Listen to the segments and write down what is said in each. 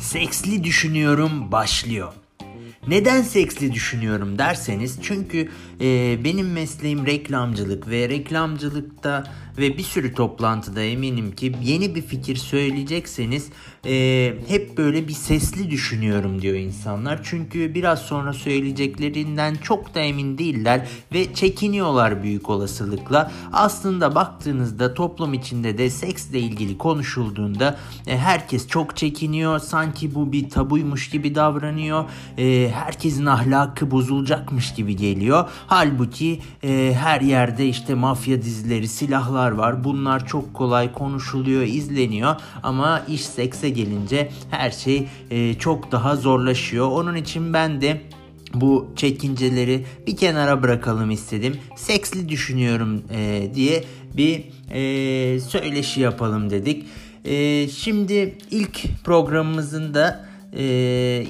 Seksli düşünüyorum başlıyor. Neden seksli düşünüyorum derseniz çünkü e, benim mesleğim reklamcılık ve reklamcılıkta ve bir sürü toplantıda eminim ki yeni bir fikir söyleyecekseniz e, hep böyle bir sesli düşünüyorum diyor insanlar. Çünkü biraz sonra söyleyeceklerinden çok da emin değiller ve çekiniyorlar büyük olasılıkla. Aslında baktığınızda toplum içinde de seksle ilgili konuşulduğunda e, herkes çok çekiniyor. Sanki bu bir tabuymuş gibi davranıyor. E, herkesin ahlakı bozulacakmış gibi geliyor. Halbuki e, her yerde işte mafya dizileri, silahlar var. Bunlar çok kolay konuşuluyor, izleniyor ama iş sekse gelince her şey e, çok daha zorlaşıyor. Onun için ben de bu çekinceleri bir kenara bırakalım istedim. Seksli düşünüyorum e, diye bir e, söyleşi yapalım dedik. E, şimdi ilk programımızın da e,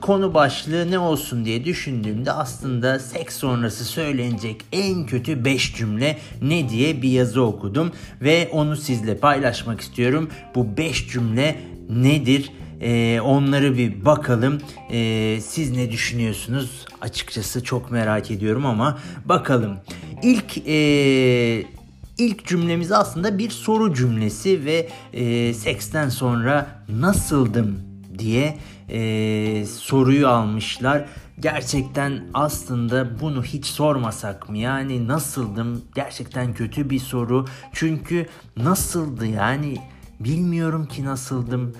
konu başlığı ne olsun diye düşündüğümde aslında seks sonrası söylenecek en kötü 5 cümle ne diye bir yazı okudum ve onu sizle paylaşmak istiyorum. Bu 5 cümle nedir? Ee, onları bir bakalım. Ee, siz ne düşünüyorsunuz? Açıkçası çok merak ediyorum ama bakalım. İlk e, ilk cümlemiz aslında bir soru cümlesi ve e, seksten sonra nasıldım diye e, soruyu almışlar. Gerçekten aslında bunu hiç sormasak mı? Yani nasıldım? Gerçekten kötü bir soru. Çünkü nasıldı yani bilmiyorum ki nasıldım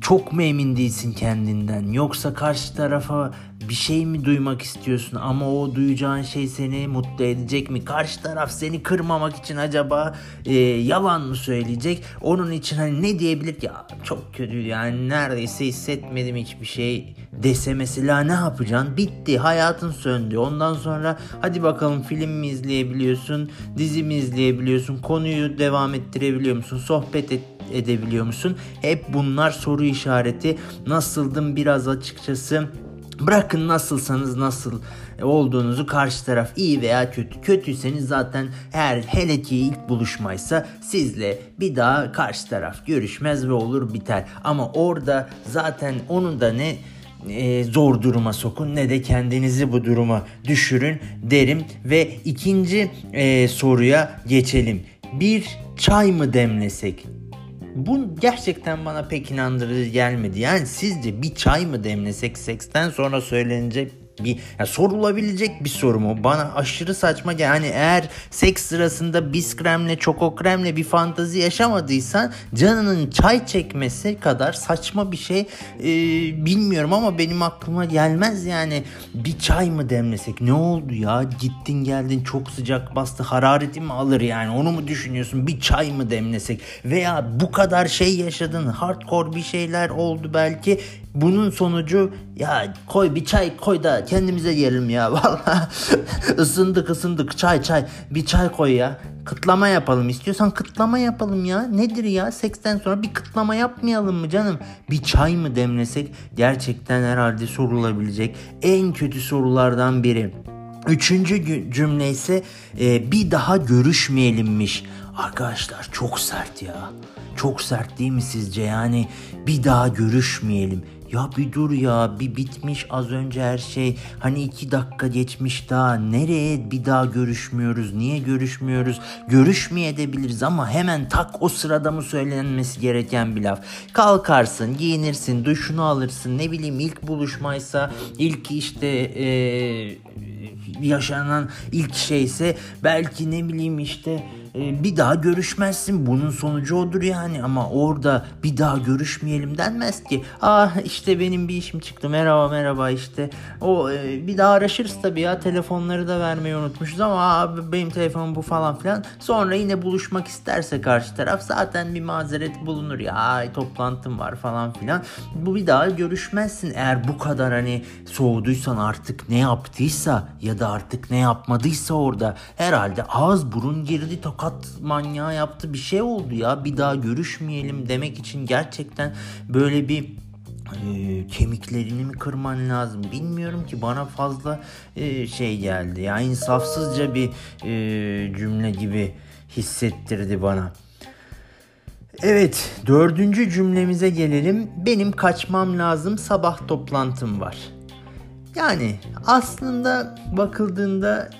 çok mu emin değilsin kendinden yoksa karşı tarafa bir şey mi duymak istiyorsun ama o duyacağın şey seni mutlu edecek mi? Karşı taraf seni kırmamak için acaba e, yalan mı söyleyecek? Onun için hani ne diyebilir ki? Çok kötü yani neredeyse hissetmedim hiçbir şey dese mesela ne yapacaksın? Bitti hayatın söndü. Ondan sonra hadi bakalım film mi izleyebiliyorsun? Dizi mi izleyebiliyorsun? Konuyu devam ettirebiliyor musun? Sohbet et edebiliyor musun? Hep bunlar soru işareti. Nasıldım biraz açıkçası Bırakın nasılsanız nasıl olduğunuzu karşı taraf iyi veya kötü. Kötüyseniz zaten eğer hele ki ilk buluşmaysa sizle bir daha karşı taraf görüşmez ve olur biter. Ama orada zaten onun da ne e, zor duruma sokun ne de kendinizi bu duruma düşürün derim ve ikinci e, soruya geçelim. Bir çay mı demlesek? Bu gerçekten bana pek inandırıcı gelmedi. Yani sizce bir çay mı demlesek seksten sonra söylenecek bir yani sorulabilecek bir soru mu? Bana aşırı saçma yani eğer seks sırasında bis kremle çoko kremle bir fantazi yaşamadıysan canının çay çekmesi kadar saçma bir şey e, bilmiyorum ama benim aklıma gelmez yani. Bir çay mı demlesek? Ne oldu ya? Gittin geldin çok sıcak bastı. Harareti mi alır yani? Onu mu düşünüyorsun? Bir çay mı demlesek? Veya bu kadar şey yaşadın hardcore bir şeyler oldu belki bunun sonucu ya koy bir çay koy da kendimize yiyelim ya. Vallahi ısındık ısındık çay çay bir çay koy ya. Kıtlama yapalım istiyorsan kıtlama yapalım ya. Nedir ya seksten sonra bir kıtlama yapmayalım mı canım? Bir çay mı demlesek gerçekten herhalde sorulabilecek en kötü sorulardan biri. Üçüncü cümle ise e, bir daha görüşmeyelimmiş. Arkadaşlar çok sert ya. Çok sert değil mi sizce? Yani bir daha görüşmeyelim. Ya bir dur ya bir bitmiş az önce her şey. Hani iki dakika geçmiş daha nereye bir daha görüşmüyoruz? Niye görüşmüyoruz? Görüşmeye edebiliriz ama hemen tak o sırada mı söylenmesi gereken bir laf. Kalkarsın giyinirsin duşunu alırsın ne bileyim ilk buluşmaysa ilk işte ee, yaşanan ilk şeyse belki ne bileyim işte e, bir daha görüşmezsin. Bunun sonucu odur yani ama orada bir daha görüşmeyelim denmez ki. Ah işte benim bir işim çıktı merhaba merhaba işte. O e, bir daha araşırız tabii ya telefonları da vermeyi unutmuşuz ama abi benim telefonum bu falan filan. Sonra yine buluşmak isterse karşı taraf zaten bir mazeret bulunur ya toplantım var falan filan. Bu bir daha görüşmezsin eğer bu kadar hani soğuduysan artık ne yaptıysa ya da artık ne yapmadıysa orada herhalde ağız burun girdi tokat tokat manyağı yaptı bir şey oldu ya bir daha görüşmeyelim demek için gerçekten böyle bir e, kemiklerini mi kırman lazım bilmiyorum ki bana fazla e, şey geldi ya insafsızca bir e, cümle gibi hissettirdi bana. Evet dördüncü cümlemize gelelim. Benim kaçmam lazım sabah toplantım var. Yani aslında bakıldığında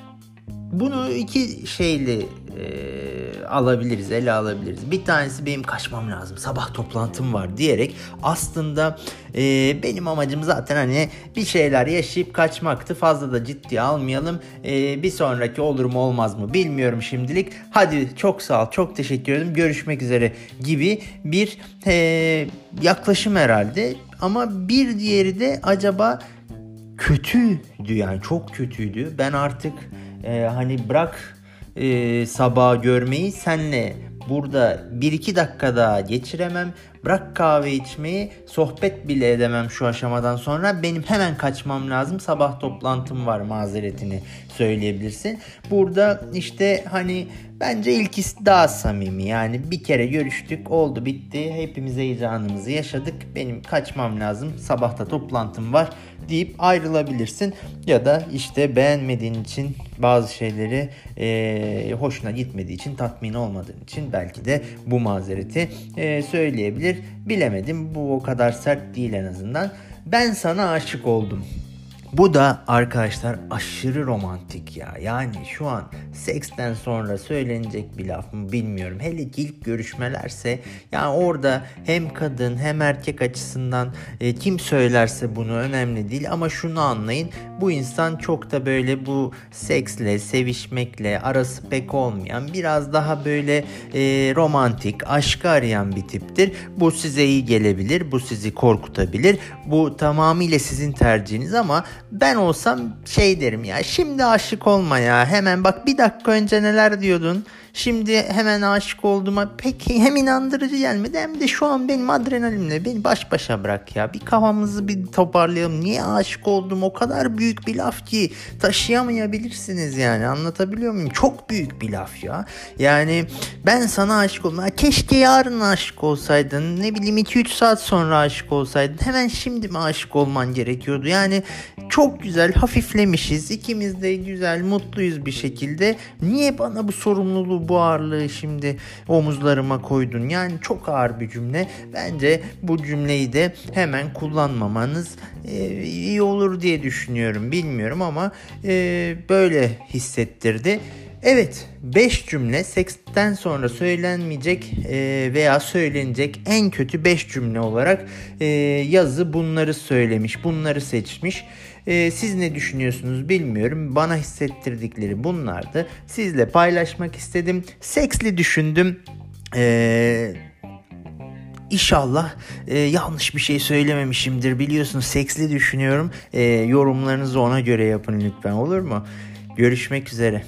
bunu iki şeyle e, alabiliriz, ele alabiliriz. Bir tanesi benim kaçmam lazım, sabah toplantım var diyerek aslında e, benim amacım zaten hani bir şeyler yaşayıp kaçmaktı. Fazla da ciddi almayalım. E, bir sonraki olur mu olmaz mı bilmiyorum şimdilik. Hadi çok sağ ol, çok teşekkür ederim. Görüşmek üzere gibi bir e, yaklaşım herhalde. Ama bir diğeri de acaba kötüydü yani çok kötüydü. Ben artık e, hani bırak e, sabah görmeyi senle burada 1-2 dakika daha geçiremem. Bırak kahve içmeyi sohbet bile edemem şu aşamadan sonra. Benim hemen kaçmam lazım. Sabah toplantım var mazeretini söyleyebilirsin. Burada işte hani bence ilkisi daha samimi. Yani bir kere görüştük oldu bitti. Hepimiz heyecanımızı yaşadık. Benim kaçmam lazım. Sabahta toplantım var deyip ayrılabilirsin. Ya da işte beğenmediğin için bazı şeyleri e, hoşuna gitmediği için tatmin olmadığın için belki de bu mazereti e, söyleyebilir. Bilemedim bu o kadar sert değil en azından. Ben sana aşık oldum. Bu da arkadaşlar aşırı romantik ya. Yani şu an seksten sonra söylenecek bir laf mı bilmiyorum. Hele ilk görüşmelerse yani orada hem kadın hem erkek açısından e, kim söylerse bunu önemli değil. Ama şunu anlayın bu insan çok da böyle bu seksle sevişmekle arası pek olmayan biraz daha böyle e, romantik aşkı arayan bir tiptir. Bu size iyi gelebilir bu sizi korkutabilir. Bu tamamıyla sizin tercihiniz ama ben olsam şey derim ya şimdi aşık olma ya hemen bak bir dakika önce neler diyordun Şimdi hemen aşık olduğuma pek hem inandırıcı gelmedi hem de şu an benim adrenalimle beni baş başa bırak ya. Bir kafamızı bir toparlayalım. Niye aşık oldum o kadar büyük bir laf ki taşıyamayabilirsiniz yani anlatabiliyor muyum? Çok büyük bir laf ya. Yani ben sana aşık oldum. Keşke yarın aşık olsaydın. Ne bileyim 2-3 saat sonra aşık olsaydın. Hemen şimdi mi aşık olman gerekiyordu? Yani çok güzel hafiflemişiz. İkimiz de güzel mutluyuz bir şekilde. Niye bana bu sorumluluğu bu ağırlığı şimdi omuzlarıma koydun. Yani çok ağır bir cümle. Bence bu cümleyi de hemen kullanmamanız e, iyi olur diye düşünüyorum. Bilmiyorum ama e, böyle hissettirdi. Evet 5 cümle seksten sonra söylenmeyecek e, veya söylenecek en kötü 5 cümle olarak e, yazı bunları söylemiş, bunları seçmiş. E, siz ne düşünüyorsunuz bilmiyorum. Bana hissettirdikleri bunlardı. Sizle paylaşmak istedim. Seksli düşündüm. Eee İnşallah e, yanlış bir şey söylememişimdir. Biliyorsunuz seksli düşünüyorum. E, yorumlarınızı ona göre yapın lütfen olur mu? Görüşmek üzere.